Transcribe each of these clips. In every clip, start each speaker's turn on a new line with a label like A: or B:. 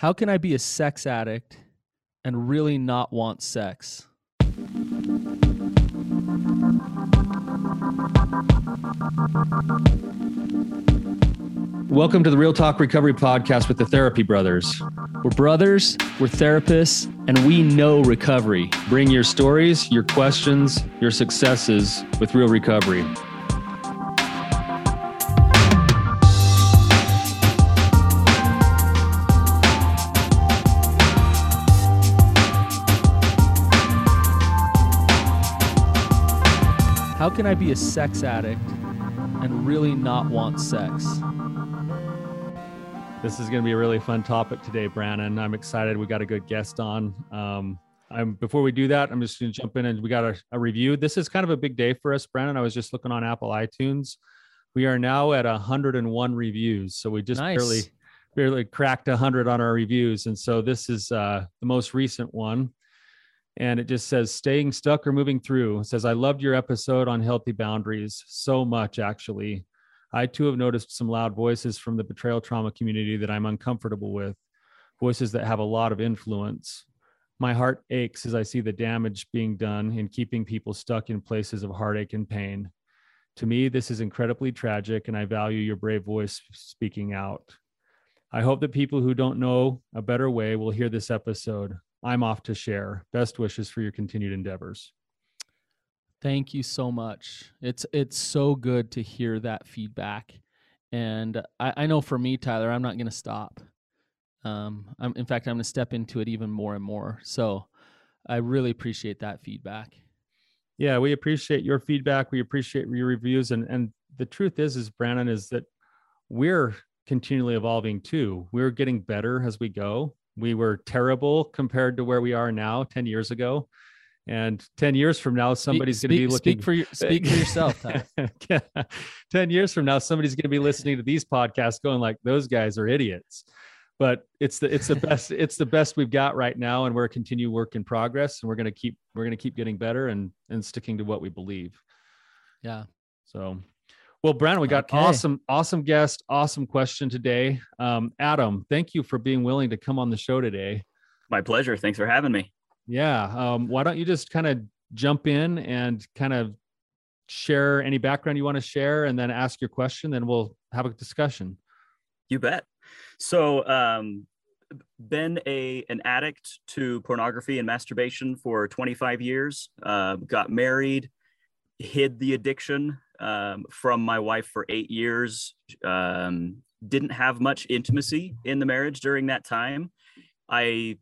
A: How can I be a sex addict and really not want sex?
B: Welcome to the Real Talk Recovery Podcast with the Therapy Brothers.
A: We're brothers, we're therapists, and we know recovery.
B: Bring your stories, your questions, your successes with real recovery.
A: How can I be a sex addict and really not want sex?
B: This is going to be a really fun topic today, Brannon. I'm excited. We got a good guest on. Um, I'm before we do that, I'm just going to jump in and we got a, a, review. This is kind of a big day for us, Brannon. I was just looking on Apple iTunes. We are now at 101 reviews, so we just nice. barely barely cracked 100 on our reviews, and so this is uh, the most recent one and it just says staying stuck or moving through. It says, I loved your episode on healthy boundaries so much, actually. I too have noticed some loud voices from the betrayal trauma community that I'm uncomfortable with, voices that have a lot of influence. My heart aches as I see the damage being done in keeping people stuck in places of heartache and pain. To me, this is incredibly tragic, and I value your brave voice speaking out. I hope that people who don't know a better way will hear this episode. I'm off to share. Best wishes for your continued endeavors.
A: Thank you so much. It's it's so good to hear that feedback, and I, I know for me, Tyler, I'm not going to stop. Um, I'm, in fact, I'm going to step into it even more and more. So, I really appreciate that feedback.
B: Yeah, we appreciate your feedback. We appreciate your reviews, and and the truth is, is Brannon, is that we're continually evolving too. We're getting better as we go we were terrible compared to where we are now 10 years ago. And 10 years from now somebody's going to be looking
A: speak for your, speak for yourself
B: 10 years from now somebody's going to be listening to these podcasts going like those guys are idiots. But it's the it's the best it's the best we've got right now and we're a continue work in progress and we're going to keep we're going to keep getting better and and sticking to what we believe.
A: Yeah.
B: So well, Brannon, we got okay. awesome, awesome guest, awesome question today. Um, Adam, thank you for being willing to come on the show today.
C: My pleasure. Thanks for having me.
B: Yeah. Um, why don't you just kind of jump in and kind of share any background you want to share and then ask your question, then we'll have a discussion.
C: You bet. So, um, been a an addict to pornography and masturbation for 25 years. Uh, got married, hid the addiction um, from my wife for eight years. Um, didn't have much intimacy in the marriage during that time. I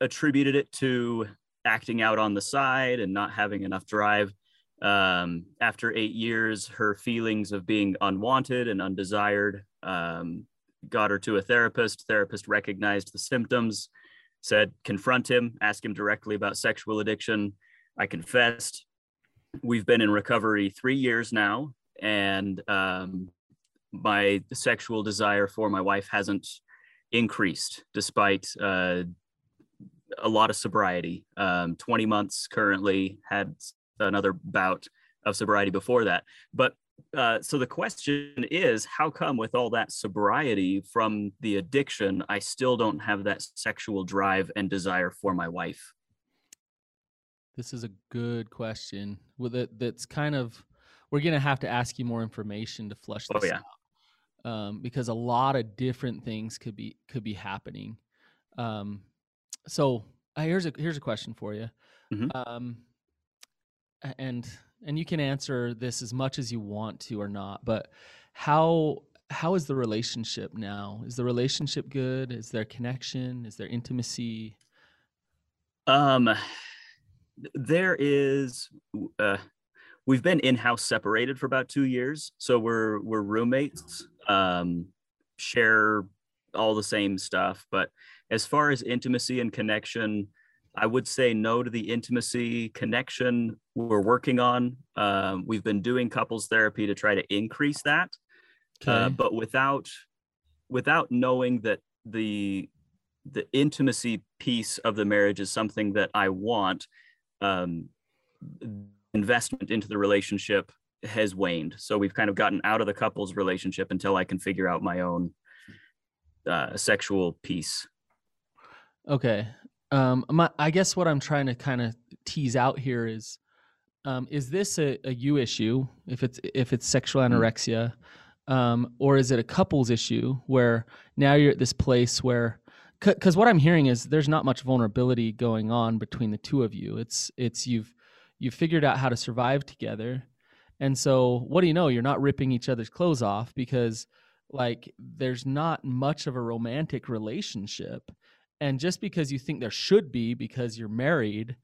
C: attributed it to acting out on the side and not having enough drive. Um, after eight years, her feelings of being unwanted and undesired um, got her to a therapist. Therapist recognized the symptoms, said confront him, ask him directly about sexual addiction. I confessed, we've been in recovery three years now, and um, my sexual desire for my wife hasn't increased despite uh, a lot of sobriety. Um, 20 months currently, had another bout of sobriety before that. But uh, so the question is how come with all that sobriety from the addiction i still don't have that sexual drive and desire for my wife
A: this is a good question. With it, that's kind of we're gonna have to ask you more information to flush oh, this oh, yeah. out, um, because a lot of different things could be could be happening. Um, so uh, here's a here's a question for you, mm-hmm. um, and and you can answer this as much as you want to or not. But how how is the relationship now? Is the relationship good? Is there connection? Is there intimacy?
C: Um there is uh, we've been in-house separated for about two years so we're we're roommates um, share all the same stuff but as far as intimacy and connection i would say no to the intimacy connection we're working on um, we've been doing couples therapy to try to increase that uh, okay. uh, but without without knowing that the the intimacy piece of the marriage is something that i want um, investment into the relationship has waned. So we've kind of gotten out of the couple's relationship until I can figure out my own uh, sexual piece.
A: Okay. Um, my, I guess what I'm trying to kind of tease out here is, um, is this a, a you issue if it's if it's sexual mm. anorexia, um, or is it a couples issue where now you're at this place where, because what I'm hearing is there's not much vulnerability going on between the two of you. It's it's you've you've figured out how to survive together, and so what do you know? You're not ripping each other's clothes off because like there's not much of a romantic relationship and just because you think there should be because you're married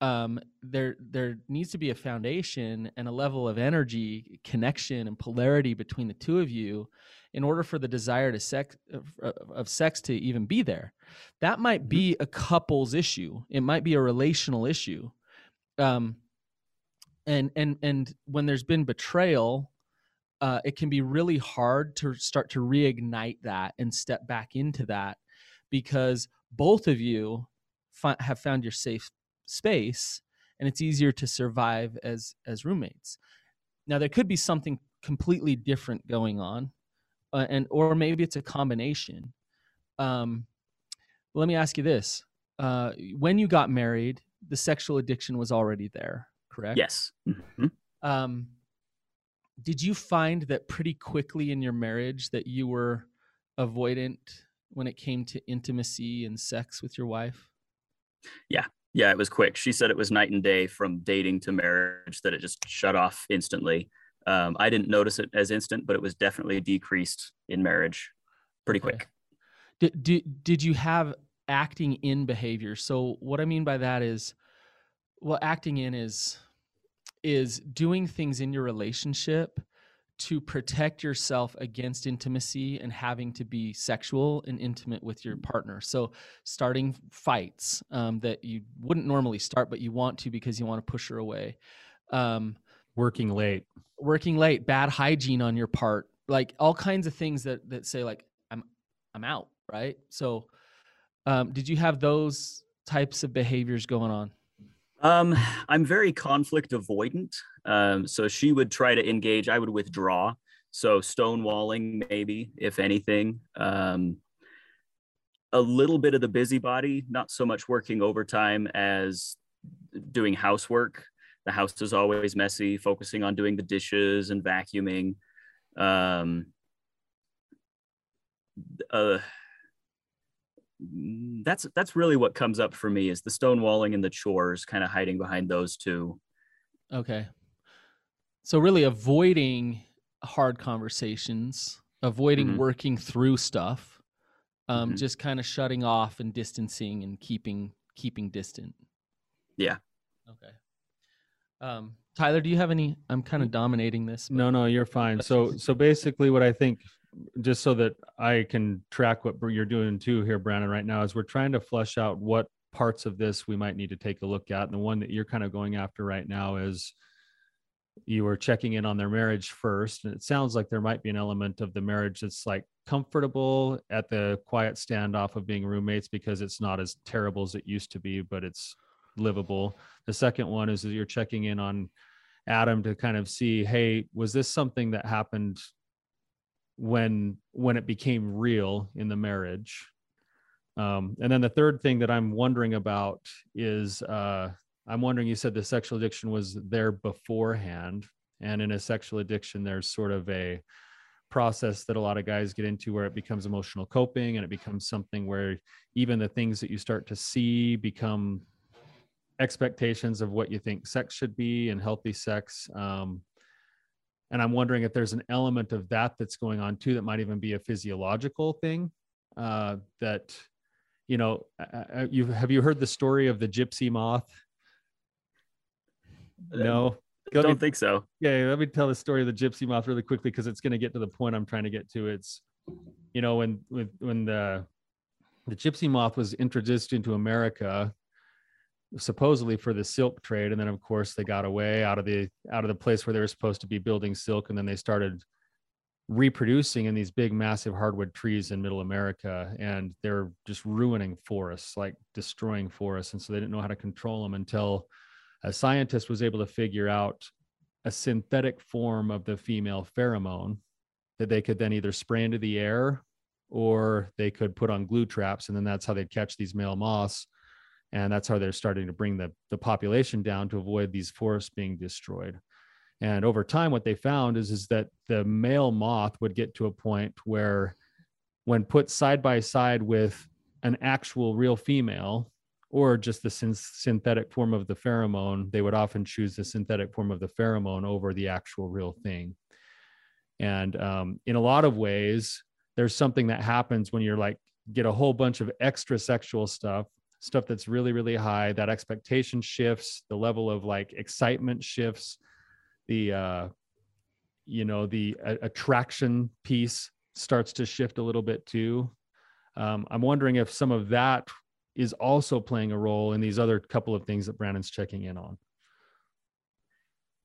A: um, there there needs to be a foundation and a level of energy connection and polarity between the two of you in order for the desire to sex of, of sex to even be there. That might mm-hmm. be a couple's issue. It might be a relational issue. Um, and and and when there's been betrayal uh, it can be really hard to start to reignite that and step back into that because both of you fi- have found your safe space and it's easier to survive as as roommates. Now there could be something completely different going on uh, and or maybe it's a combination um, let me ask you this uh, when you got married the sexual addiction was already there correct
C: yes mm-hmm. um,
A: did you find that pretty quickly in your marriage that you were avoidant when it came to intimacy and sex with your wife?
C: Yeah. Yeah, it was quick. She said it was night and day from dating to marriage that it just shut off instantly. Um, I didn't notice it as instant, but it was definitely decreased in marriage pretty okay. quick.
A: Did, did, did you have acting in behavior? So what I mean by that is, well, acting in is is doing things in your relationship to protect yourself against intimacy and having to be sexual and intimate with your partner. So, starting fights um, that you wouldn't normally start, but you want to because you want to push her away.
B: Um, working late,
A: working late, bad hygiene on your part, like all kinds of things that that say like I'm I'm out, right? So, um, did you have those types of behaviors going on?
C: Um, I'm very conflict avoidant. Um, so she would try to engage, I would withdraw. So stonewalling, maybe, if anything. Um, a little bit of the busybody, not so much working overtime as doing housework. The house is always messy, focusing on doing the dishes and vacuuming. Um, uh, that's that's really what comes up for me is the stonewalling and the chores kind of hiding behind those two
A: okay so really avoiding hard conversations avoiding mm-hmm. working through stuff um, mm-hmm. just kind of shutting off and distancing and keeping keeping distant
C: yeah
A: okay um, tyler do you have any i'm kind of dominating this
B: no no you're fine so so basically what i think just so that I can track what you're doing too here, Brannon, right now, is we're trying to flesh out what parts of this we might need to take a look at. And the one that you're kind of going after right now is you were checking in on their marriage first. And it sounds like there might be an element of the marriage that's like comfortable at the quiet standoff of being roommates because it's not as terrible as it used to be, but it's livable. The second one is that you're checking in on Adam to kind of see, hey, was this something that happened when when it became real in the marriage um, and then the third thing that i'm wondering about is uh, i'm wondering you said the sexual addiction was there beforehand and in a sexual addiction there's sort of a process that a lot of guys get into where it becomes emotional coping and it becomes something where even the things that you start to see become expectations of what you think sex should be and healthy sex um, and i'm wondering if there's an element of that that's going on too that might even be a physiological thing uh, that you know you have you heard the story of the gypsy moth? Uh, no?
C: I don't me, think so.
B: Yeah let me tell the story of the gypsy moth really quickly because it's going to get to the point i'm trying to get to. It's you know when when when the the gypsy moth was introduced into america supposedly for the silk trade and then of course they got away out of the out of the place where they were supposed to be building silk and then they started reproducing in these big massive hardwood trees in middle america and they're just ruining forests like destroying forests and so they didn't know how to control them until a scientist was able to figure out a synthetic form of the female pheromone that they could then either spray into the air or they could put on glue traps and then that's how they'd catch these male moths and that's how they're starting to bring the, the population down to avoid these forests being destroyed and over time what they found is, is that the male moth would get to a point where when put side by side with an actual real female or just the syn- synthetic form of the pheromone, they would often choose the synthetic form of the pheromone over the actual real thing. And um, in a lot of ways, there's something that happens when you're like, get a whole bunch of extra sexual stuff, stuff that's really, really high. That expectation shifts, the level of like excitement shifts, the, uh, you know, the uh, attraction piece starts to shift a little bit too. Um, I'm wondering if some of that is also playing a role in these other couple of things that Brannon's checking in on.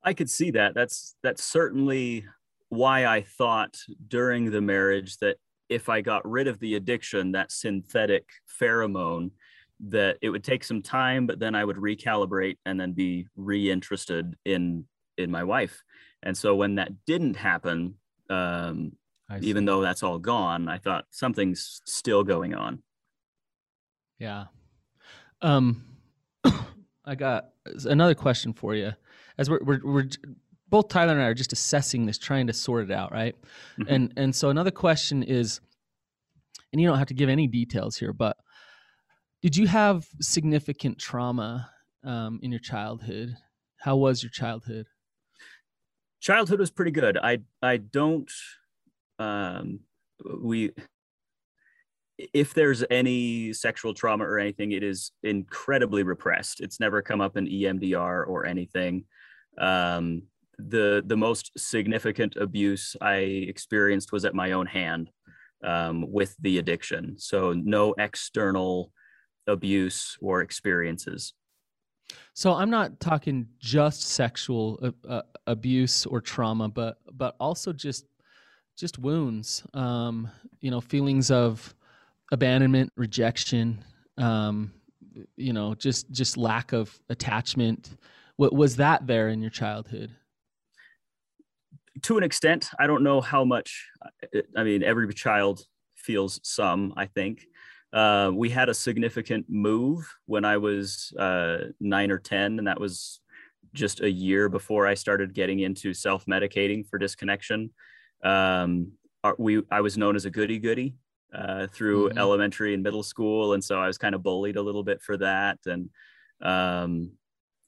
C: I could see that. That's that's certainly why I thought during the marriage that if I got rid of the addiction, that synthetic pheromone, that it would take some time, but then I would recalibrate and then be reinterested in in my wife. And so when that didn't happen, um, even though that's all gone, I thought something's still going on.
A: Yeah. Um, I got another question for you. As we're, we're, we're both Tyler and I are just assessing this, trying to sort it out, right? Mm-hmm. And and so another question is, and you don't have to give any details here, but did you have significant trauma um, in your childhood? How was your childhood?
C: Childhood was pretty good. I I don't um, we if there's any sexual trauma or anything, it is incredibly repressed. It's never come up in EMDR or anything. Um, the the most significant abuse I experienced was at my own hand um, with the addiction. So no external abuse or experiences.
A: So I'm not talking just sexual uh, uh, abuse or trauma, but but also just just wounds um, you know feelings of abandonment rejection um, you know just just lack of attachment. What was that there in your childhood?
C: To an extent i don't know how much i mean every child feels some i think uh, we had a significant move when i was uh, nine or ten and that was just a year before i started getting into self-medicating for disconnection um, we I was known as a goody goody uh, through mm-hmm. elementary and middle school, and so I was kind of bullied a little bit for that, and um,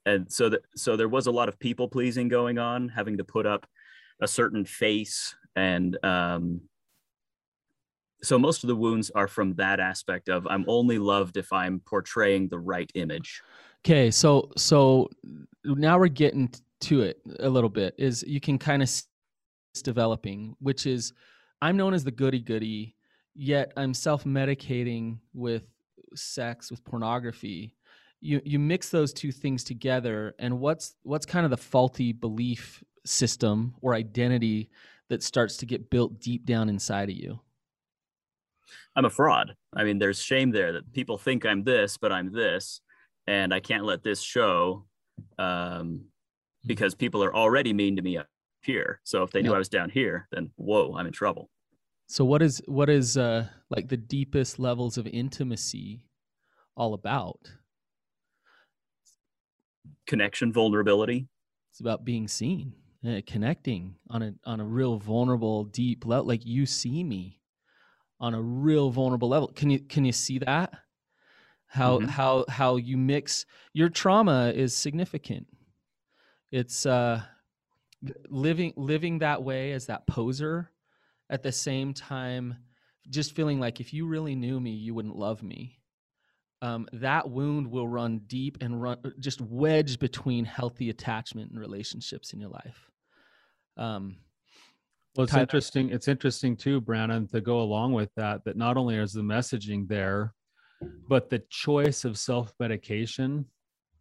C: and so that so there was a lot of people pleasing going on, having to put up a certain face, and um, so most of the wounds are from that aspect of I'm only loved if I'm portraying the right image.
A: Okay, so so now we're getting to it a little bit. Is you can kind of developing, which is I'm known as the goody goody, yet I'm self medicating with sex, with pornography. You you mix those two things together, and what's what's kind of the faulty belief system or identity that starts to get built deep down inside of you?
C: I'm a fraud. I mean, there's shame there that people think I'm this, but I'm this, and I can't let this show um, because people are already mean to me up here. So if they knew I was down here, then whoa, I'm in trouble.
A: So what is what is uh like the deepest levels of intimacy all about?
C: Connection, vulnerability.
A: It's about being seen, uh, connecting on a on a real vulnerable, deep level. Like you see me on a real vulnerable level. Can you can you see that? How mm-hmm. how how you mix your trauma is significant. It's uh living living that way as that poser at the same time just feeling like if you really knew me you wouldn't love me um, that wound will run deep and run just wedged between healthy attachment and relationships in your life um,
B: well it's Tyler, interesting it's interesting too brannon to go along with that that not only is the messaging there but the choice of self-medication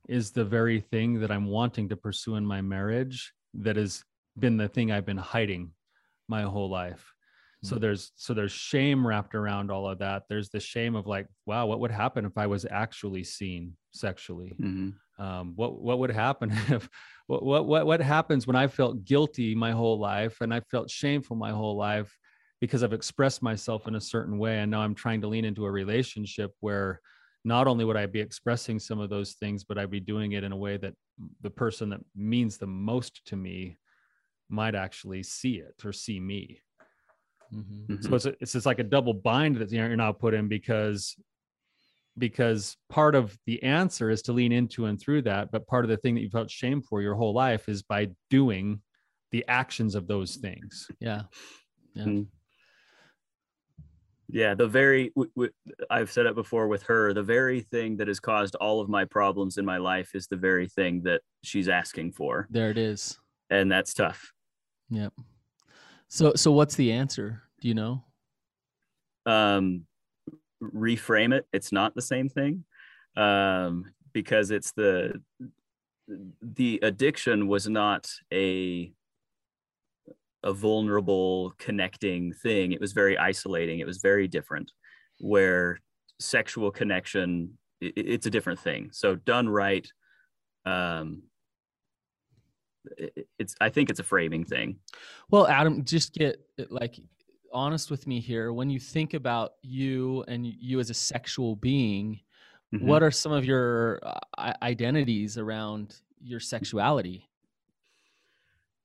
B: is the very thing that i'm wanting to pursue in my marriage that has been the thing I've been hiding my whole life. So mm-hmm. there's so there's shame wrapped around all of that. There's the shame of like, wow, what would happen if I was actually seen sexually? Mm-hmm. Um, what what would happen if what what what what happens when I felt guilty my whole life and I felt shameful my whole life because I've expressed myself in a certain way. And now I'm trying to lean into a relationship where not only would I be expressing some of those things, but I'd be doing it in a way that the person that means the most to me might actually see it or see me. Mm-hmm. mm-hmm. So it's, a, it's just like a double bind that you're now put in because because part of the answer is to lean into and through that but part of the thing that you felt shame for your whole life is by doing the actions of those things.
A: Yeah. Yeah. Mm-hmm.
C: yeah the very w- w- i've said it before with her the very thing that has caused all of my problems in my life is the very thing that she's asking for.
A: There it is.
C: And that's tough.
A: Yep. So so what's the answer? Do you know?
C: Um reframe it it's not the same thing um, because it's the the addiction was not a a vulnerable connecting thing. It was very isolating. It was very different where sexual connection it, it's a different thing. So done right um it, it's i think it's a framing thing.
A: Well adam just get like honest with me here. When you think about you and you as a sexual being, mm-hmm. what are some of your uh, identities around your sexuality?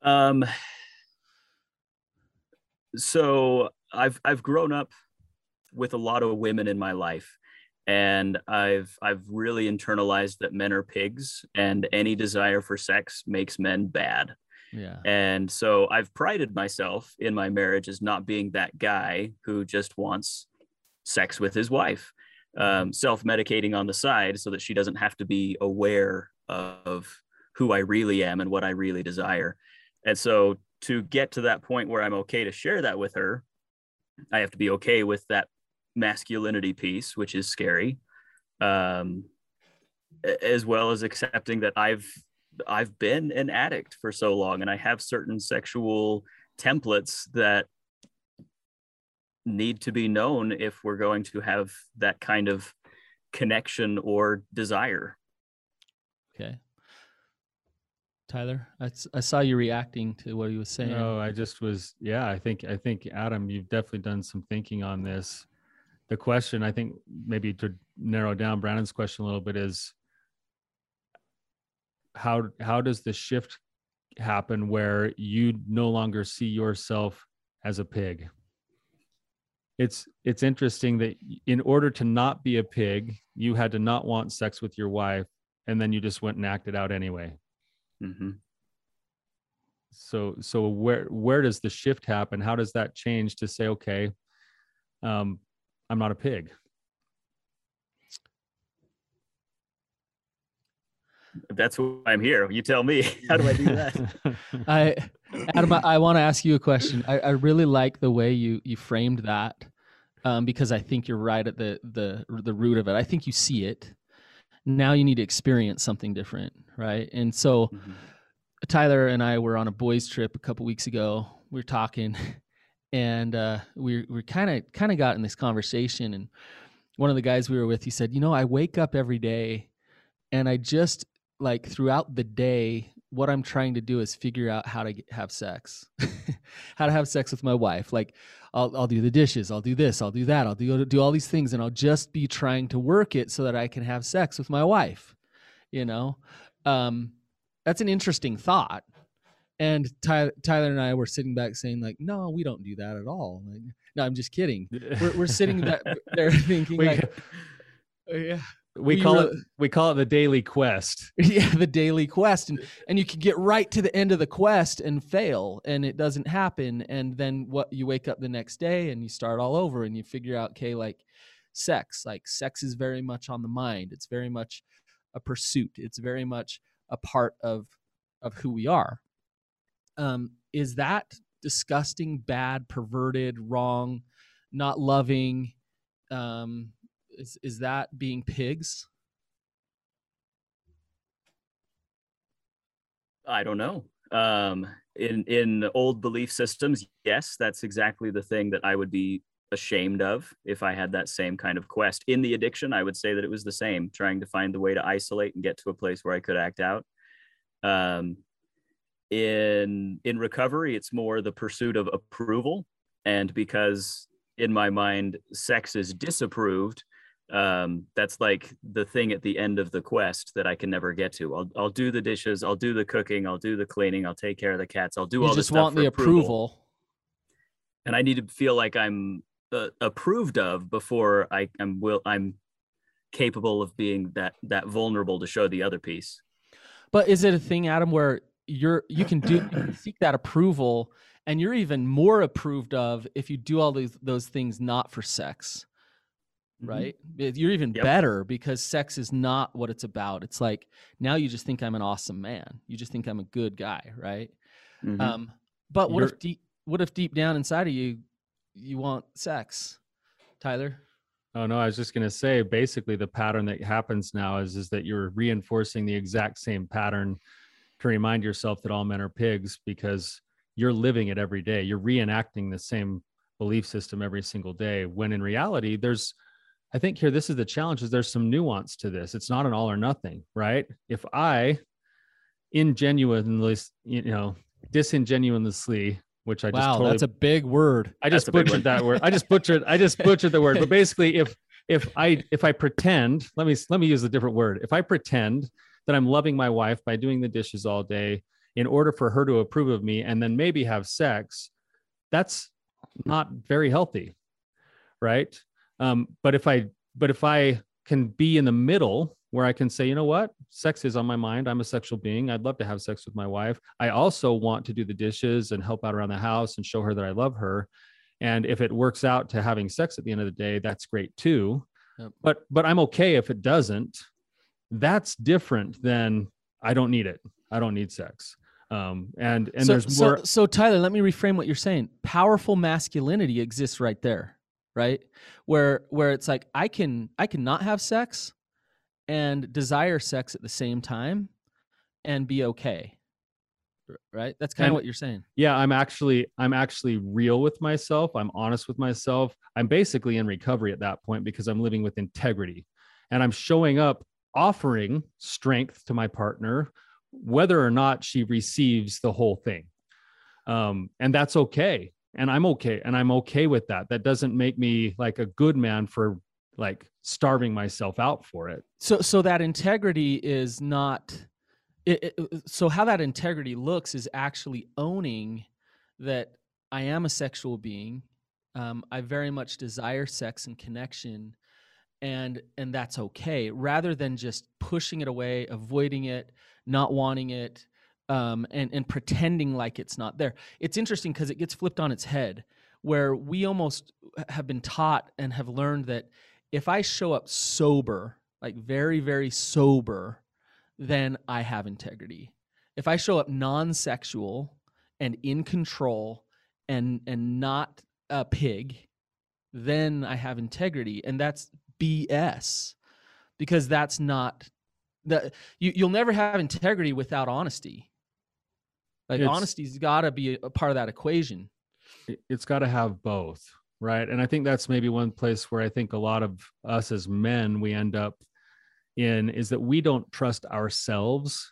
C: Um, so I've I've grown up with a lot of women in my life, and I've I've really internalized that men are pigs, and any desire for sex makes men bad.
A: Yeah.
C: And so I've prided myself in my marriage as not being that guy who just wants sex with his wife, um, mm-hmm. self medicating on the side so that she doesn't have to be aware of who I really am and what I really desire. And so to get to that point where I'm okay to share that with her, I have to be okay with that masculinity piece, which is scary, um, as well as accepting that I've I've been an addict for so long and I have certain sexual templates that need to be known if we're going to have that kind of connection or desire.
A: Okay. Tyler, I, I saw you reacting to what he was saying.
B: No, I just was, yeah, I think, I think Adam, you've definitely done some thinking on this. The question, I think maybe to narrow down Brannon's question a little bit is, how how does the shift happen where you no longer see yourself as a pig? It's it's interesting that in order to not be a pig you had to not want sex with your wife and then you just went and acted out anyway. Mm-hmm. so so where where does the shift happen? How does that change to say okay um i'm not a pig
C: that's why I'm here. You tell me. How do I do that?
A: I, Adam, I, I want to ask you a question. I, I, really like the way you you framed that um, because I think you're right at the the the root of it. I think you see it. Now you need to experience something different, right? And so, mm-hmm. Tyler and I were on a boys' trip a couple weeks ago. We were talking, and uh, we we kind of kind of got in this conversation. And one of the guys we were with, he said, "You know, I wake up every day." and I just like throughout the day what i'm trying to do is figure out how to get, have sex. How to have sex with my wife. Like I'll, I'll do the dishes i'll do this i'll do that i'll do, do all these things and i'll just be trying to work it so that i can have sex with my wife you know? Um, that's an interesting thought. And tyler, tyler and i were sitting back saying like no we don't do that at all. Like, no i'm just kidding. We're, we're sitting back there thinking we, like
B: oh, yeah we, we call really, it we call it the daily quest.
A: Yeah the daily quest. And and you can get right to the end of the quest and fail and it doesn't happen. And then what you wake up the next day and you start all over and you figure out okay like sex like sex is very much on the mind. It's very much a pursuit. It's very much a part of of who we are. Um is that disgusting bad perverted wrong not loving um is is that being pigs?
C: I don't know. Um, in in old belief systems, yes, that's exactly the thing that I would be ashamed of if I had that same kind of quest. In the addiction, I would say that it was the same, trying to find the way to isolate and get to a place where I could act out. Um, in in recovery, it's more the pursuit of approval and because in my mind sex is disapproved um, that's like the thing at the end of the quest that I can never get to. I'll I'll do the dishes, I'll do the cooking, I'll do the cleaning, I'll take care of the cats, I'll do
A: you
C: all.
A: just want the approval. approval.
C: and I need to feel like I'm uh, approved of before I am will I'm capable of being that that vulnerable to show the other piece.
A: But is it a thing, Adam, where you're you can do you can seek that approval, and you're even more approved of if you do all these those things not for sex? Mm-hmm. right? Mm-hmm. You're even yep. better because sex is not what it's about. It's like now you just think I'm an awesome man. You just think I'm a good guy, right? Mm-hmm. Um, but what You're... if deep what if deep down inside of you you want sex, Tyler?
B: Oh no, I was just gonna say basically the pattern that happens now is is that you're reinforcing the exact same pattern to remind yourself that all men are pigs because you're living it every day. You're reenacting the same belief system every single day when in reality there's I think here this is the challenge is there's some nuance to this. It's not an all or nothing, right? If I ingenuinely, you know, disingenuously, which I just wow, totally,
A: that's a big word.
B: I just butchered that word. I just butchered. I just butchered the word. But basically, if if I if I pretend, let me let me use a different word. If I pretend that I'm loving my wife by doing the dishes all day in order for her to approve of me, and then maybe have sex, that's not very healthy, right? Um, but if I but if I can be in the middle where I can say, you know what, sex is on my mind. I'm a sexual being. I'd love to have sex with my wife. I also want to do the dishes and help out around the house and show her that I love her. And if it works out to having sex at the end of the day, that's great too. Yep. But but I'm okay if it doesn't. That's different than I don't need it. I don't need sex. Um, and and so, there's more.
A: So, so Tyler, let me reframe what you're saying. Powerful masculinity exists right there right? Where where it's like i can i cannot have sex and desire sex at the same time and be okay right? That's kind of what you're saying.
B: yeah i'm actually i'm actually real with myself i'm honest with myself i'm basically in recovery at that point because i'm living with integrity. And i'm showing up offering strength to my partner whether or not she receives the whole thing. Um, and that's okay and i'm okay and i'm okay with that. That doesn't make me like a good man for like starving myself out for it.
A: So so that integrity is not it, it, so how that integrity looks is actually owning that i am a sexual being um, i very much desire sex and connection and and that's okay. Rather than just pushing it away avoiding it not wanting it um, and and pretending like it's not there. It's interesting because it gets flipped on its head, where we almost have been taught and have learned that if I show up sober, like very very sober, then I have integrity. If I show up non-sexual and in control and and not a pig, then I have integrity, and that's BS because that's not that you, you'll never have integrity without honesty like honesty's got to be a part of that equation.
B: It's got to have both, right? And I think that's maybe one place where I think a lot of us as men we end up in is that we don't trust ourselves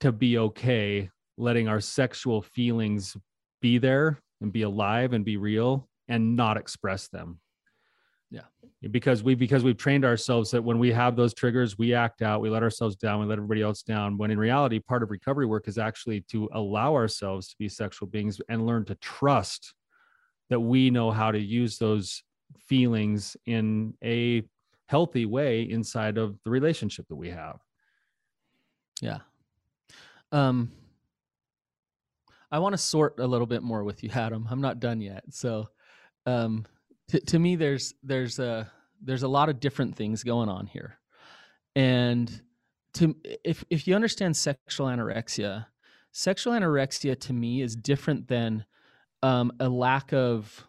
B: to be okay letting our sexual feelings be there and be alive and be real and not express them because we because we've trained ourselves that when we have those triggers we act out we let ourselves down we let everybody else down when in reality part of recovery work is actually to allow ourselves to be sexual beings and learn to trust that we know how to use those feelings in a healthy way inside of the relationship that we have.
A: Yeah. Um i want to sort a little bit more with you adam. I'm not done yet so um to, to me there's there's a there's a lot of different things going on here. And to if if you understand sexual anorexia sexual anorexia to me is different than um, a lack of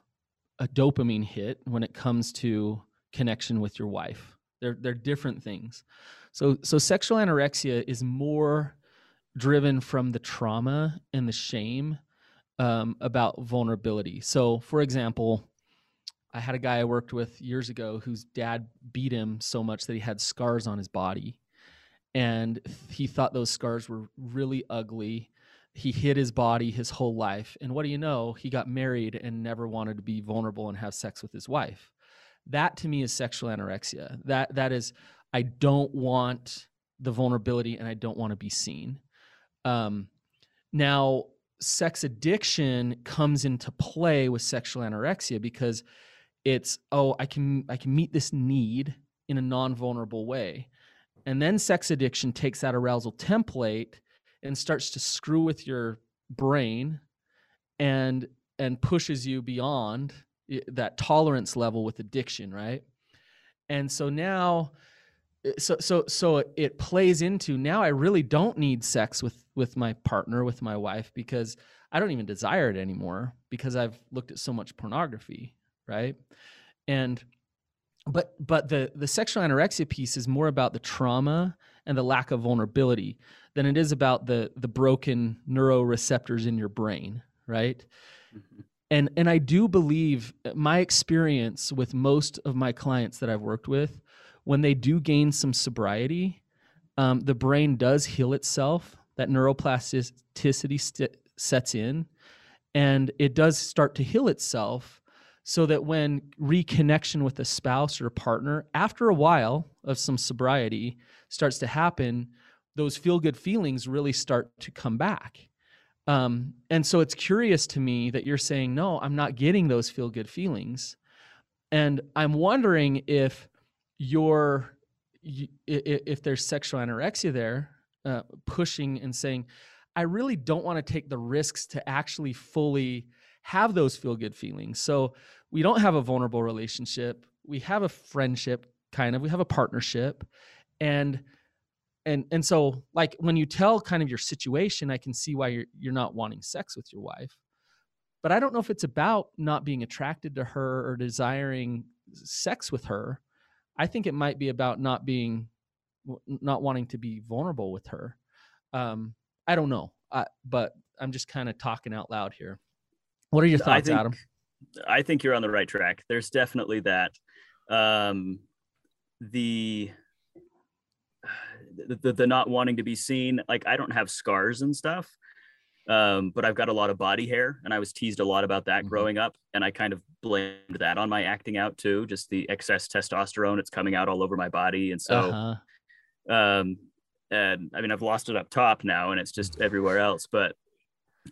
A: a dopamine hit when it comes to connection with your wife. They're they're different things. So so sexual anorexia is more driven from the trauma and the shame um, about vulnerability. So for example I had a guy I worked with years ago whose dad beat him so much that he had scars on his body. And he thought those scars were really ugly. he hid his body his whole life. And what do you know? He got married and never wanted to be vulnerable and have sex with his wife. That to me is sexual anorexia. That that is i don't want the vulnerability and i don't want to be seen. Um, now sex addiction comes into play with sexual anorexia because it's oh i can i can meet this need in a non-vulnerable way. And then sex addiction takes that arousal template and starts to screw with your brain and and pushes you beyond that tolerance level with addiction right? And so now eh, so so so it plays into now i really don't need sex with with my partner with my wife because i don't even desire it anymore because i've looked at so much pornography right and but but the the sexual anorexia piece is more about the trauma and the lack of vulnerability than it is about the the broken neuroreceptors in your brain right mm-hmm. and and i do believe uh, my experience with most of my clients that i've worked with when they do gain some sobriety um, the brain does heal itself that neuroplasticity st- sets in and it does start to heal itself so that when reconnection with a spouse or a partner after a while of some sobriety starts to happen those feel good feelings really start to come back. Um, and so it's curious to me that you're saying no i'm not getting those feel good feelings. And i'm wondering if you're if there's sexual anorexia there uh, pushing and saying i really don't want to take the risks to actually fully have those feel good feelings. So we don't have a vulnerable relationship. We have a friendship kind of. We have a partnership. And and and so like when you tell kind of your situation, I can see why you're you're not wanting sex with your wife. But I don't know if it's about not being attracted to her or desiring sex with her. I think it might be about not being not wanting to be vulnerable with her. Um, I don't know, I, but I'm just kind of talking out loud here. What are your thoughts,
C: think,
A: Adam?
C: I think you're on the right track. There's definitely that. Um, the, the the not wanting to be seen. Like I don't have scars and stuff, um, but I've got a lot of body hair, and I was teased a lot about that mm-hmm. growing up, and I kind of blamed that on my acting out too. Just the excess testosterone; it's coming out all over my body, and so. Uh-huh. Um, and I mean, I've lost it up top now, and it's just everywhere else. But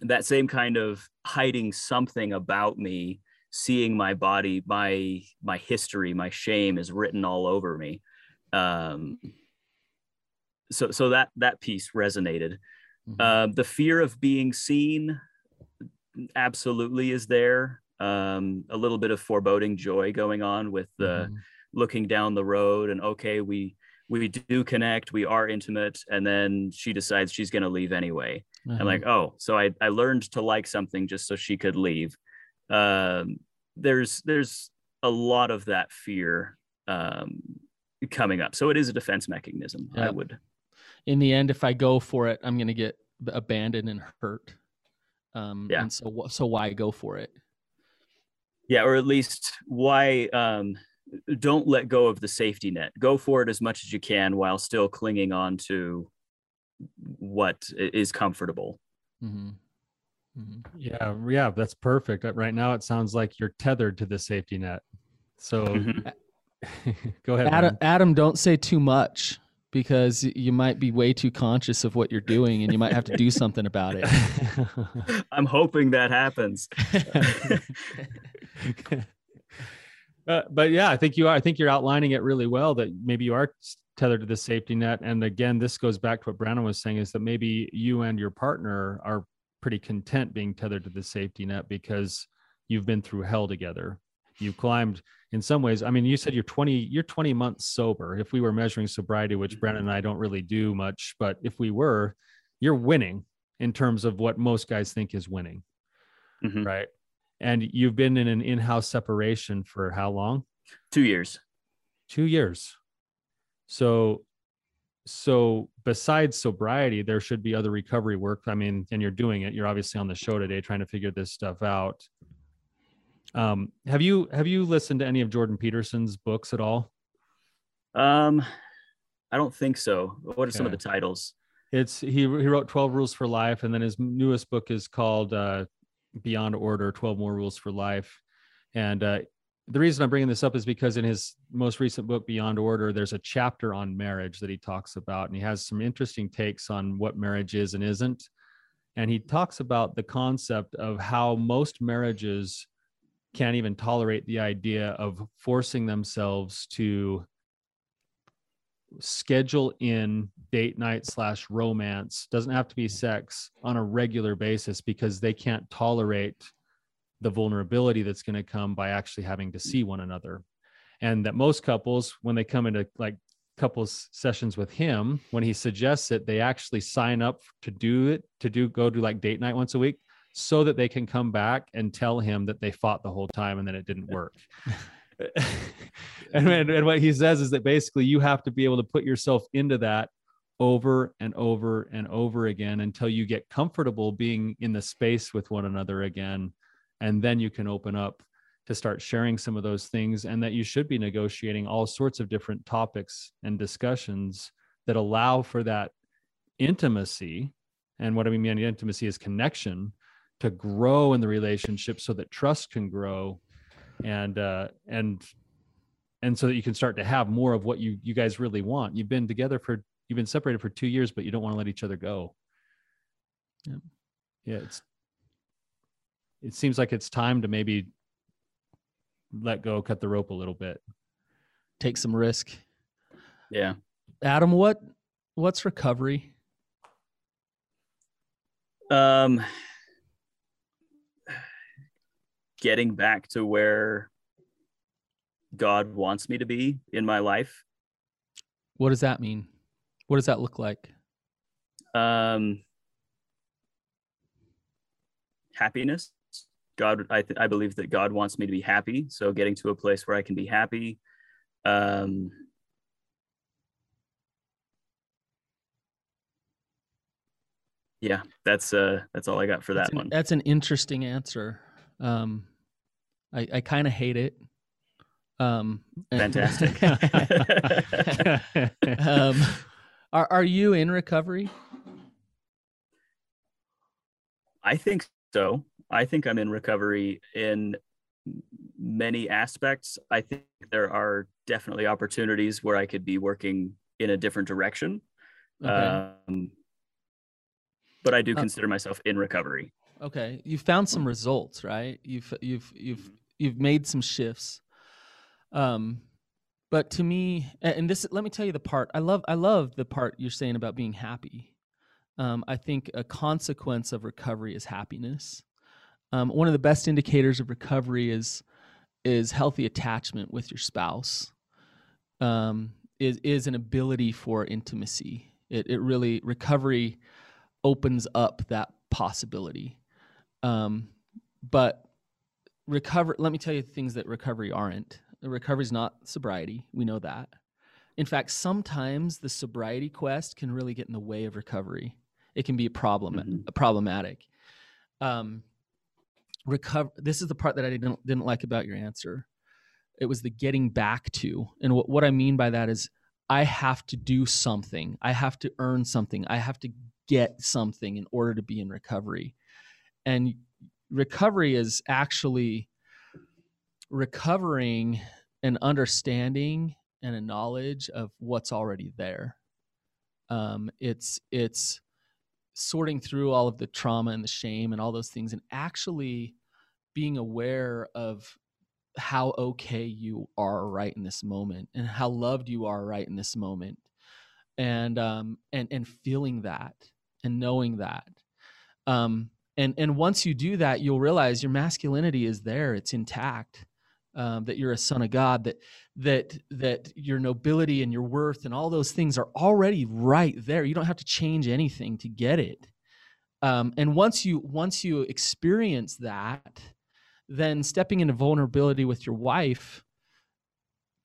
C: that same kind of hiding something about me seeing my body my my history my shame is written all over me um so so that that piece resonated mm-hmm. uh, the fear of being seen absolutely is there um a little bit of foreboding joy going on with the mm-hmm. looking down the road and okay we we do connect we are intimate and then she decides she's going to leave anyway uh-huh. and like oh so I, I learned to like something just so she could leave. Um, there's there's a lot of that fear um, coming up. So it is a defense mechanism i would.
A: In the end if i go for it i'm going to get abandoned and hurt. Um, yeah. and so so why go for it?
C: Yeah or at least why um don't let go of the safety net. Go for it as much as you can while still clinging on to what is comfortable.
B: Mm-hmm. Mm-hmm. Yeah, yeah, that's perfect. Uh, right now, it sounds like you're tethered to the safety net. So, mm-hmm. go ahead.
A: Adam, Adam, don't say too much because you might be way too conscious of what you're doing and you might have to do something about it.
C: I'm hoping that happens.
B: Uh, but yeah, I think you are. I think you're outlining it really well. That maybe you are tethered to the safety net. And again, this goes back to what Brannon was saying: is that maybe you and your partner are pretty content being tethered to the safety net because you've been through hell together. You've climbed in some ways. I mean, you said you're 20. You're 20 months sober. If we were measuring sobriety, which Brannon and I don't really do much, but if we were, you're winning in terms of what most guys think is winning. Mm-hmm. Right and you've been in an in-house separation for how long?
C: Two years.
B: Two years. So so besides sobriety there should be other recovery work i mean and you're doing it. You're obviously on the show today trying to figure this stuff out. Um have you have you listened to any of jordan peterson's books at all?
C: Um i don't think so. What are okay. some of the titles?
B: It's he he wrote 12 rules for life and then his newest book is called uh, beyond order 12 more rules for life. And uh, the reason i'm bringing this up is because in his most recent book beyond order there's a chapter on marriage that he talks about and he has some interesting takes on what marriage is and isn't. And he talks about the concept of how most marriages can't even tolerate the idea of forcing themselves to schedule in date night slash romance doesn't have to be sex on a regular basis because they can't tolerate the vulnerability that's going to come by actually having to see one another. And that most couples when they come into like couples sessions with him when he suggests it they actually sign up to do it to do go to like date night once a week so that they can come back and tell him that they fought the whole time and then it didn't work. And, and what he says is that basically you have to be able to put yourself into that over and over and over again until you get comfortable being in the space with one another again and then you can open up to start sharing some of those things and that you should be negotiating all sorts of different topics and discussions that allow for that intimacy and what i mean by intimacy is connection to grow in the relationship so that trust can grow and uh, and and so that you can start to have more of what you you guys really want. You've been together for you've been separated for two years, but you don't want to let each other go. Yeah, yeah. It's it seems like it's time to maybe let go, cut the rope a little bit,
A: take some risk.
C: Yeah,
A: Adam, what what's recovery?
C: Um, getting back to where God wants me to be in my life.
A: What does that mean? What does that look like?
C: Um, happiness. God, I, th- I believe that God wants me to be happy. So getting to a place where I can be happy. Um, yeah, that's uh, that's all I got for
A: that's
C: that
A: an,
C: one.
A: That's an interesting answer. Um, I, I kind of hate it. Um,
C: Fantastic.
A: um, are are you in recovery?
C: I think so. I think I'm in recovery in many aspects. I think there are definitely opportunities where I could be working in a different direction. Okay. Um, but I do uh, consider myself in recovery.
A: Okay, you found some results, right? You've you've you've you've made some shifts. Um, but to me, and this let me tell you the part I love. I love the part you're saying about being happy. Um, I think a consequence of recovery is happiness. Um, one of the best indicators of recovery is is healthy attachment with your spouse. Um, is is an ability for intimacy. It it really recovery opens up that possibility. Um, but recover. Let me tell you things that recovery aren't. Recovery is not sobriety. We know that. In fact, sometimes the sobriety quest can really get in the way of recovery. It can be a problem, mm-hmm. a problematic. Um, recover. This is the part that I didn't didn't like about your answer. It was the getting back to, and what what I mean by that is I have to do something. I have to earn something. I have to get something in order to be in recovery. And recovery is actually recovering an understanding and a knowledge of what's already there. Um, it's it's sorting through all of the trauma and the shame and all those things, and actually being aware of how okay you are right in this moment and how loved you are right in this moment. And um and and feeling that and knowing that. Um and and once you do that you'll realize your masculinity is there. It's intact um, that you're a son of god that that that your nobility and your worth and all those things are already right there. You don't have to change anything to get it. Um, and once you once you experience that then stepping into vulnerability with your wife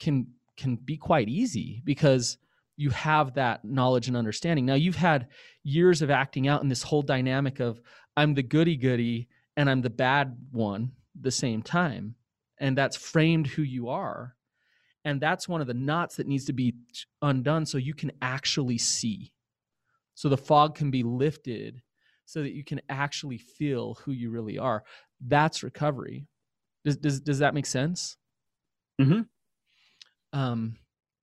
A: can can be quite easy because you have that knowledge and understanding. Now you've had years of acting out in this whole dynamic of I'm the goody goody and I'm the bad one the same time. And that's framed who you are. And that's one of the knots that needs to be undone so you can actually see. so the fog can be lifted so that you can actually feel who you really are that's recovery does does, does that make sense
C: mm-hmm.
A: um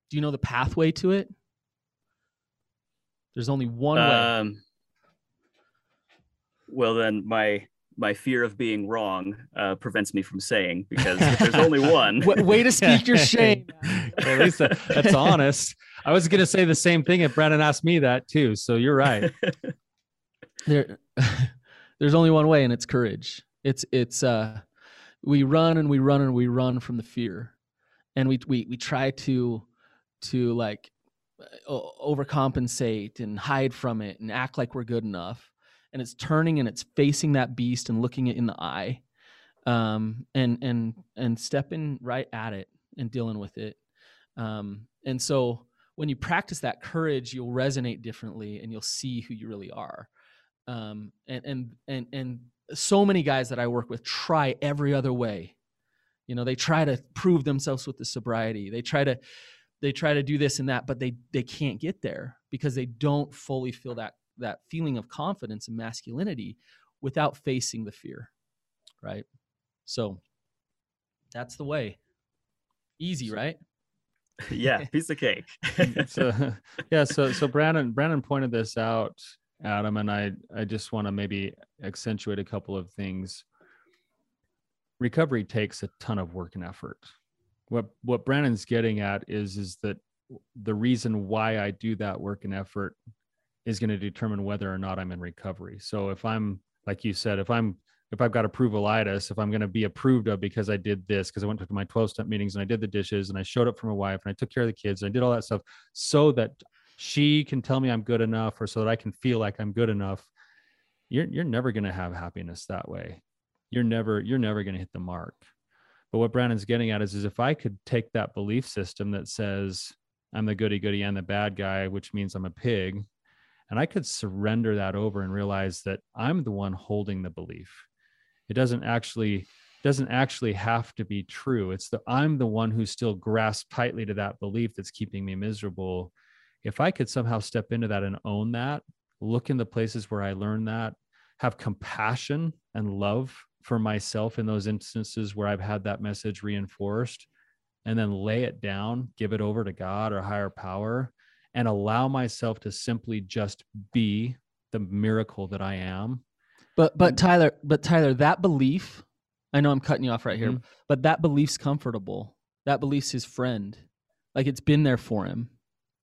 A: do you know the pathway to it there's only one um, way
C: well then my my fear of being wrong uh, prevents me from saying because there's only one.
A: Way to speak your shame.
B: well, at least that, that's honest. I was going to say the same thing if Brannon asked me that too. So you're right.
A: there, there's only one way, and it's courage. It's it's uh, we run and we run and we run from the fear, and we we we try to to like overcompensate and hide from it and act like we're good enough and it's turning and it's facing that beast and looking it in the eye um, and and and stepping right at it and dealing with it. Um, and so when you practice that courage you'll resonate differently and you'll see who you really are. Um, and and and and so many guys that i work with try every other way. You know they try to prove themselves with the sobriety. They try to they try to do this and that but they they can't get there because they don't fully feel that that feeling of confidence and masculinity without facing the fear right? So that's the way. Easy right?
C: Yeah piece of cake.
B: So yeah so so brannon brannon pointed this out adam and i i just want to maybe accentuate a couple of things. Recovery takes a ton of work and effort. What what brannon's getting at is is that the reason why i do that work and effort is going to determine whether or not I'm in recovery. So if I'm, like you said, if I'm, if I've got approvalitis, if I'm going to be approved of because I did this, because I went to my 12 step meetings and I did the dishes and I showed up for my wife and I took care of the kids and I did all that stuff so that she can tell me I'm good enough or so that I can feel like I'm good enough. You're, you're never going to have happiness that way. You're never, you're never going to hit the mark. But what Brannon's getting at is, is if I could take that belief system that says I'm the goody goody and the bad guy, which means I'm a pig, and I could surrender that over and realize that I'm the one holding the belief. It doesn't actually doesn't actually have to be true. It's the I'm the one who still grasps tightly to that belief that's keeping me miserable. If I could somehow step into that and own that, look in the places where I learned that, have compassion and love for myself in those instances where I've had that message reinforced, and then lay it down, give it over to God or higher power, and allow myself to simply just be the miracle that I am.
A: But but Tyler, but Tyler, that belief, I know I'm cutting you off right here, mm-hmm. but that belief's comfortable. That belief's his friend. Like it's been there for him.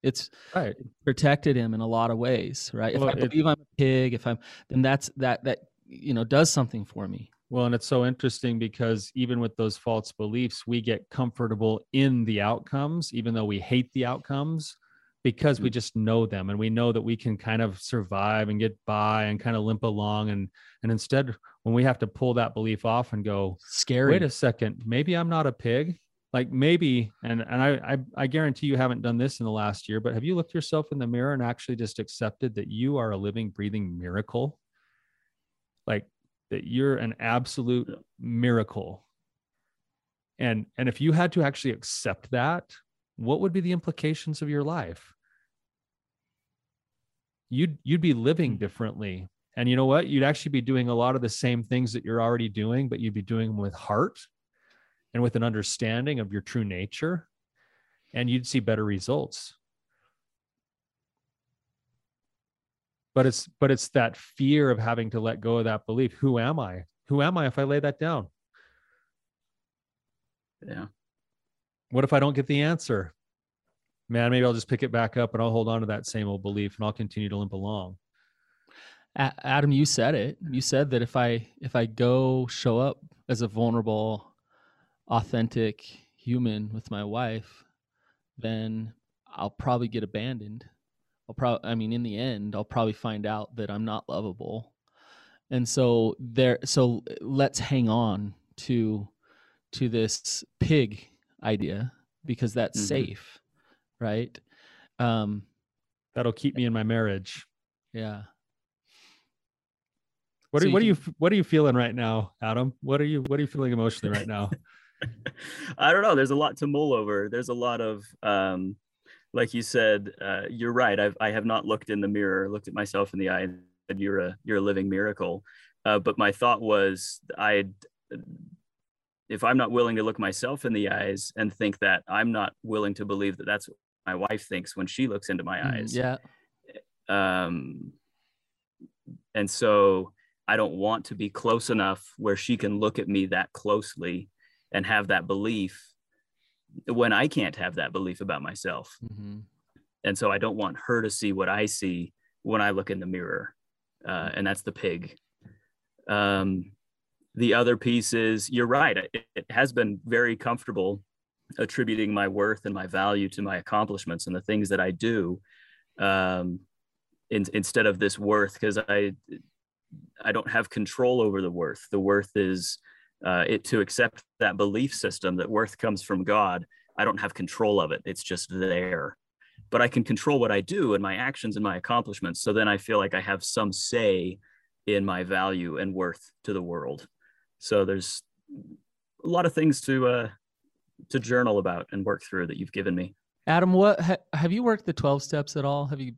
A: It's right. protected him in a lot of ways, right? Well, if I believe it, I'm a pig, if I'm then that's that that you know does something for me.
B: Well, and it's so interesting because even with those false beliefs, we get comfortable in the outcomes, even though we hate the outcomes because we mm. just know them and we know that we can kind of survive and get by and kind of limp along. And and instead when we have to pull that belief off and go
A: scary.
B: Wait a second maybe i'm not a pig. Like maybe and and I, I i guarantee you haven't done this in the last year but have you looked yourself in the mirror and actually just accepted that you are a living breathing miracle? Like that you're an absolute miracle. And and if you had to actually accept that what would be the implications of your life? You'd you'd be living differently. And you know what? You'd actually be doing a lot of the same things that you're already doing, but you'd be doing them with heart and with an understanding of your true nature, and you'd see better results. But it's but it's that fear of having to let go of that belief. Who am I? Who am I if I lay that down?
C: Yeah.
B: What if I don't get the answer? Man, maybe I'll just pick it back up and I'll hold on to that same old belief and I'll continue to limp along.
A: Adam, you said it. You said that if I if I go show up as a vulnerable, authentic human with my wife, then I'll probably get abandoned. I'll probably I mean in the end, I'll probably find out that I'm not lovable. And so there so let's hang on to to this pig idea because that's mm-hmm. safe, right? Um,
B: That'll keep me in my marriage.
A: Yeah.
B: What are so what are you what are you feeling right now, Adam? What are you what are you feeling emotionally right now?
C: I don't know. There's a lot to mull over. There's a lot of um, like you said, uh, you're right. I've I have not looked in the mirror, looked at myself in the eye, and said, "You're a you're a living miracle." Uh, but my thought was, I, if I'm not willing to look myself in the eyes and think that I'm not willing to believe that that's what my wife thinks when she looks into my mm, eyes.
A: Yeah.
C: Um, and so I don't want to be close enough where she can look at me that closely and have that belief when I can't have that belief about myself. Mm-hmm. And so I don't want her to see what I see when I look in the mirror. Uh, and that's the pig. Um, the other piece is you're right. It, it, has been very comfortable attributing my worth and my value to my accomplishments and the things that I do um, in, instead of this worth because I I don't have control over the worth. The worth is uh, it to accept that belief system that worth comes from God. I don't have control of it. It's just there. But I can control what I do and my actions and my accomplishments. So then I feel like I have some say in my value and worth to the world. So there's a lot of things to uh, to journal about and work through that you've given me.
A: Adam, what ha, have you worked the twelve steps at all? Have you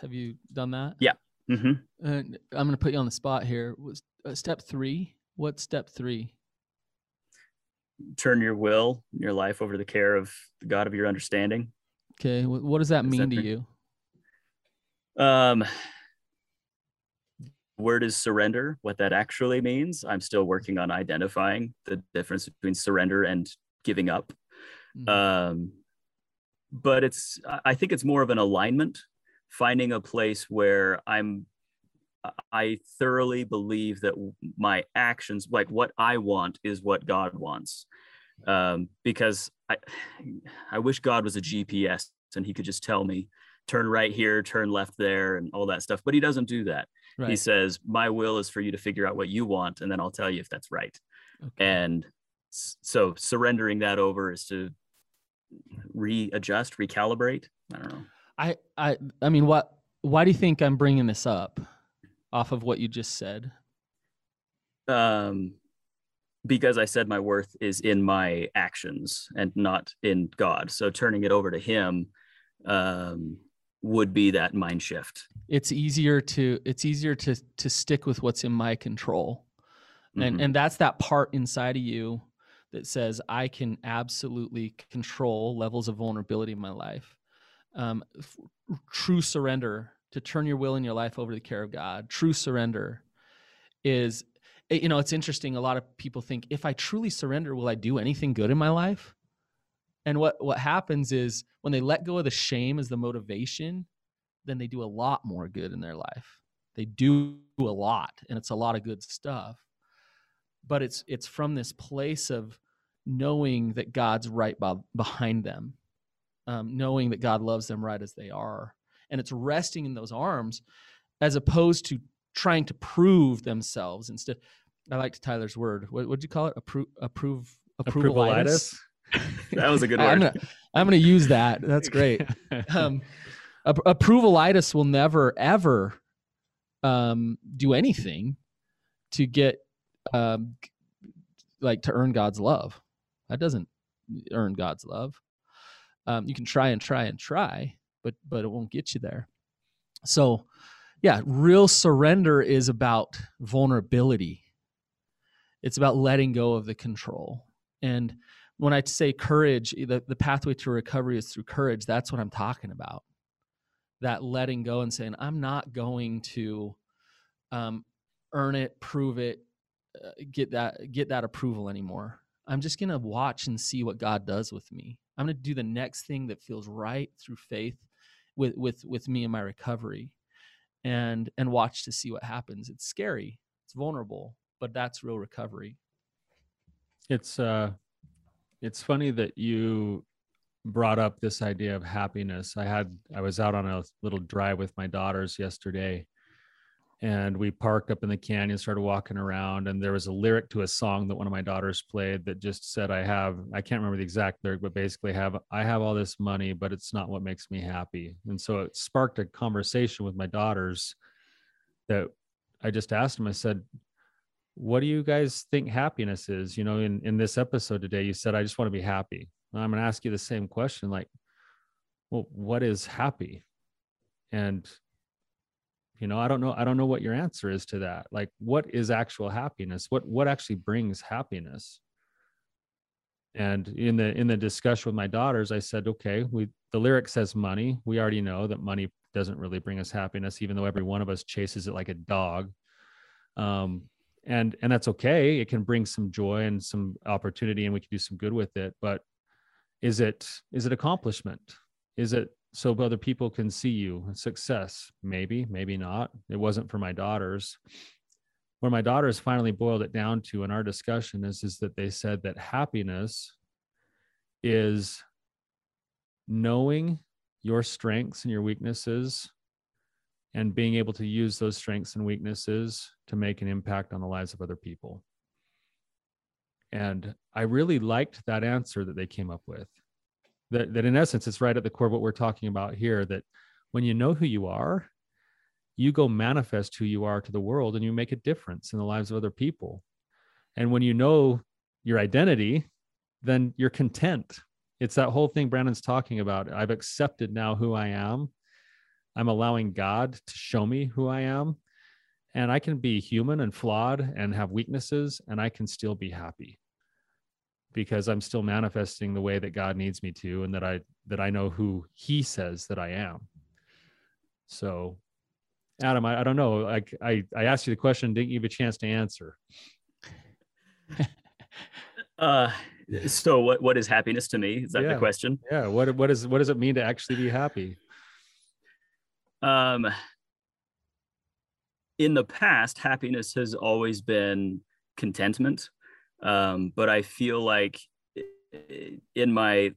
A: have you done that?
C: Yeah. Mm-hmm.
A: Uh, I'm going to put you on the spot here. Was uh, step three? What's step three?
C: turn your will, your life over to the care of the God of your understanding.
A: Okay, what does that mean that to you?
C: Um, word is surrender. What that actually means, I'm still working on identifying the difference between surrender and giving up. Mm-hmm. Um, but it's, I think it's more of an alignment, finding a place where I'm I thoroughly believe that my actions, like what I want, is what God wants. Um, because I, I wish God was a GPS and He could just tell me, turn right here, turn left there, and all that stuff. But He doesn't do that. Right. He says, My will is for you to figure out what you want, and then I'll tell you if that's right. Okay. And so surrendering that over is to readjust, recalibrate. I don't know.
A: I, I, I mean, what? Why do you think I'm bringing this up? off of what you just said?
C: Um, because I said my worth is in my actions and not in God. So turning it over to Him um, would be that mind shift.
A: It's easier to it's easier to to stick with what's in my control, and mm-hmm. and that's that part inside of you that says I can absolutely control levels of vulnerability in my life. Um, f- true surrender to turn your will and your life over to the care of God. True surrender is, eh, you know, it's interesting. A lot of people think, if I truly surrender, will I do anything good in my life? And what what happens is when they let go of the shame as the motivation, then they do a lot more good in their life. They do a lot, and it's a lot of good stuff. But it's it's from this place of knowing that God's right by, behind them, um, knowing that God loves them right as they are, and it's resting in those arms as opposed to trying to prove themselves instead. I liked tyler's word. What would you call it? Approve approve approvalitis
C: that was a good word
A: i'm gonna i'm gonna use that that's great um approvalitis will never ever um do anything to get um like to earn god's love that doesn't earn god's love um you can try and try and try but but it won't get you there. So, yeah, real surrender is about vulnerability. It's about letting go of the control. And when I say courage, the, the pathway to recovery is through courage. That's what I'm talking about. That letting go and saying, I'm not going to um, earn it, prove it, uh, get that get that approval anymore. I'm just gonna watch and see what God does with me. I'm gonna do the next thing that feels right through faith with with with me and my recovery and and watch to see what happens it's scary it's vulnerable but that's real recovery
B: it's uh it's funny that you brought up this idea of happiness. I had i was out on a little drive with my daughters yesterday and we parked up in the canyon started walking around and there was a lyric to a song that one of my daughters played that just said i have i can't remember the exact lyric but basically have i have all this money but it's not what makes me happy. And so it sparked a conversation with my daughters that i just asked them i said what do you guys think happiness is you know in, in this episode today you said i just want to be happy i'm going to ask you the same question like well, what is happy? And you know, I don't know. I don't know what your answer is to that. Like, what is actual happiness? What what actually brings happiness? And in the in the discussion with my daughters, I said, okay, we the lyric says money. We already know that money doesn't really bring us happiness, even though every one of us chases it like a dog. Um, and and that's okay. It can bring some joy and some opportunity, and we can do some good with it. But is it is it accomplishment? Is it so other people can see you success? Maybe, maybe not. It wasn't for my daughters. Where my daughters finally boiled it down to in our discussion is is that they said that happiness is knowing your strengths and your weaknesses and being able to use those strengths and weaknesses to make an impact on the lives of other people. And I really liked that answer that they came up with. That, that in essence, it's right at the core of what we're talking about here that when you know who you are, you go manifest who you are to the world and you make a difference in the lives of other people. And when you know your identity, then you're content it's that whole thing Brannon's talking about. I've accepted now who I am. I'm allowing God to show me who I am. And I can be human and flawed and have weaknesses, and I can still be happy because I'm still manifesting the way that God needs me to, and that I that I know who He says that I am. So, Adam, I, I don't know. Like I, I asked you the question, didn't give you a chance to answer.
C: uh so what what is happiness to me is that
B: yeah.
C: the question
B: yeah what what is what does it mean to actually be happy
C: um in the past happiness has always been contentment um but i feel like in my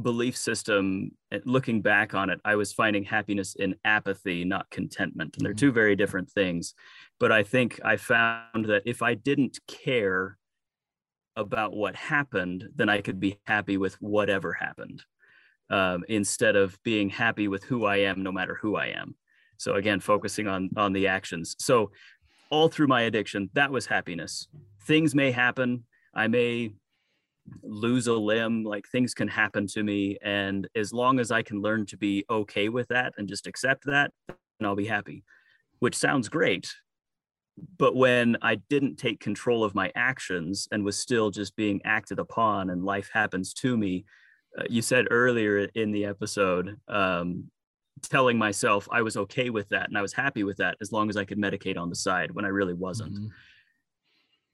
C: belief system looking back on it i was finding happiness in apathy not contentment and they're mm-hmm. two very different things but i think i found that if i didn't care about what happened, then I could be happy with whatever happened um, instead of being happy with who I am, no matter who I am. So again, focusing on on the actions. So all through my addiction, that was happiness. Things may happen. I may lose a limb like things can happen to me and as long as i can learn to be okay with that and just accept that then i'll be happy which sounds great but when I didn't take control of my actions and was still just being acted upon and life happens to me, uh, you said earlier in the episode, um, telling myself I was okay with that and I was happy with that as long as I could medicate on the side when I really wasn't. Mm-hmm.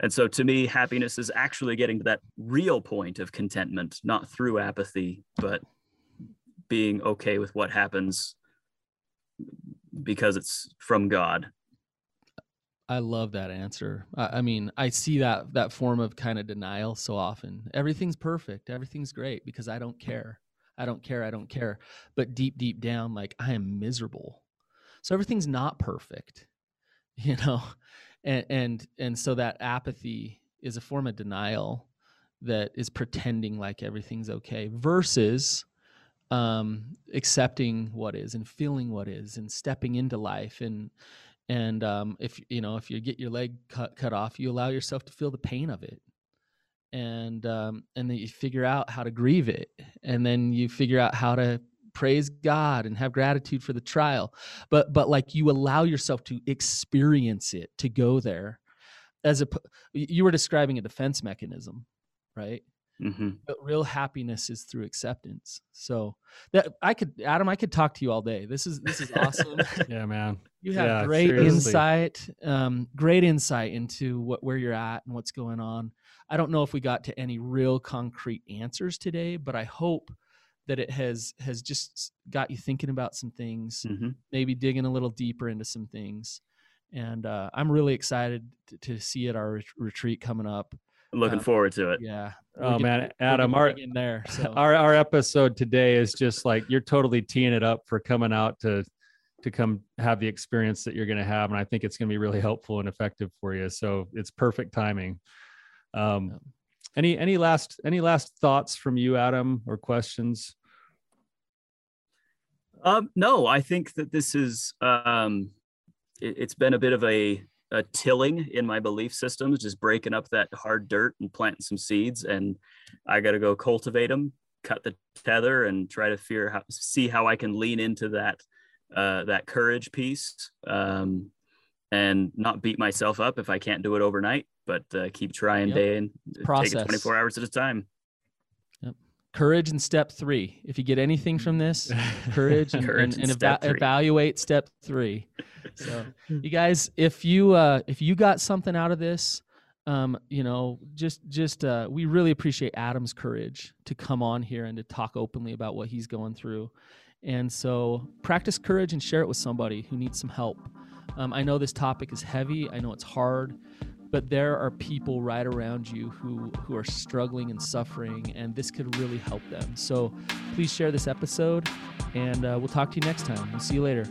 C: And so to me, happiness is actually getting to that real point of contentment, not through apathy, but being okay with what happens because it's from God
A: I love that answer. I, I, mean, I see that that form of kind of denial so often. Everything's perfect, everything's great because I don't care. I don't care. I don't care. But deep, deep down, like I am miserable. So everything's not perfect, you know, and and and so that apathy is a form of denial that is pretending like everything's okay versus um accepting what is and feeling what is and stepping into life and and um, if you know if you get your leg cut cut off you allow yourself to feel the pain of it and um, and then you figure out how to grieve it and then you figure out how to praise god and have gratitude for the trial but but like you allow yourself to experience it to go there as a you were describing a defense mechanism right Mm-hmm. But real happiness is through acceptance. So that I could, Adam, I could talk to you all day. This is this is awesome.
B: yeah, man.
A: You have
B: yeah,
A: great seriously. insight, um, great insight into what where you're at and what's going on. I don't know if we got to any real concrete answers today, but I hope that it has has just got you thinking about some things, mm-hmm. maybe digging a little deeper into some things. And uh, I'm really excited to, to see at our retreat coming up.
C: Looking uh, forward to it.
A: Yeah.
B: Oh man, Adam, our in there. So. Our our episode today is just like you're totally teeing it up for coming out to to come have the experience that you're going to have, and I think it's going to be really helpful and effective for you. So it's perfect timing. Um, yeah. any any last any last thoughts from you, Adam, or questions?
C: Um, no, I think that this is um, it, it's been a bit of a a tilling in my belief systems, just breaking up that hard dirt and planting some seeds. And I got to go cultivate them cut the tether and try to fear how, see how I can lean into that uh, that courage piece um, and not beat myself up if I can't do it overnight, but uh, keep trying yep. day and Process. take it 24 hours at a time.
A: Yep. Courage in step three. If you get anything from this, courage and, courage and, and eva- evaluate step three. So, you guys, if you uh, if you got something out of this, um, you know, just just uh, we really appreciate Adam's courage to come on here and to talk openly about what he's going through. And so, practice courage and share it with somebody who needs some help. Um, I know this topic is heavy. I know it's hard, but there are people right around you who who are struggling and suffering, and this could really help them. So, please share this episode, and uh, we'll talk to you next time. We'll see you later.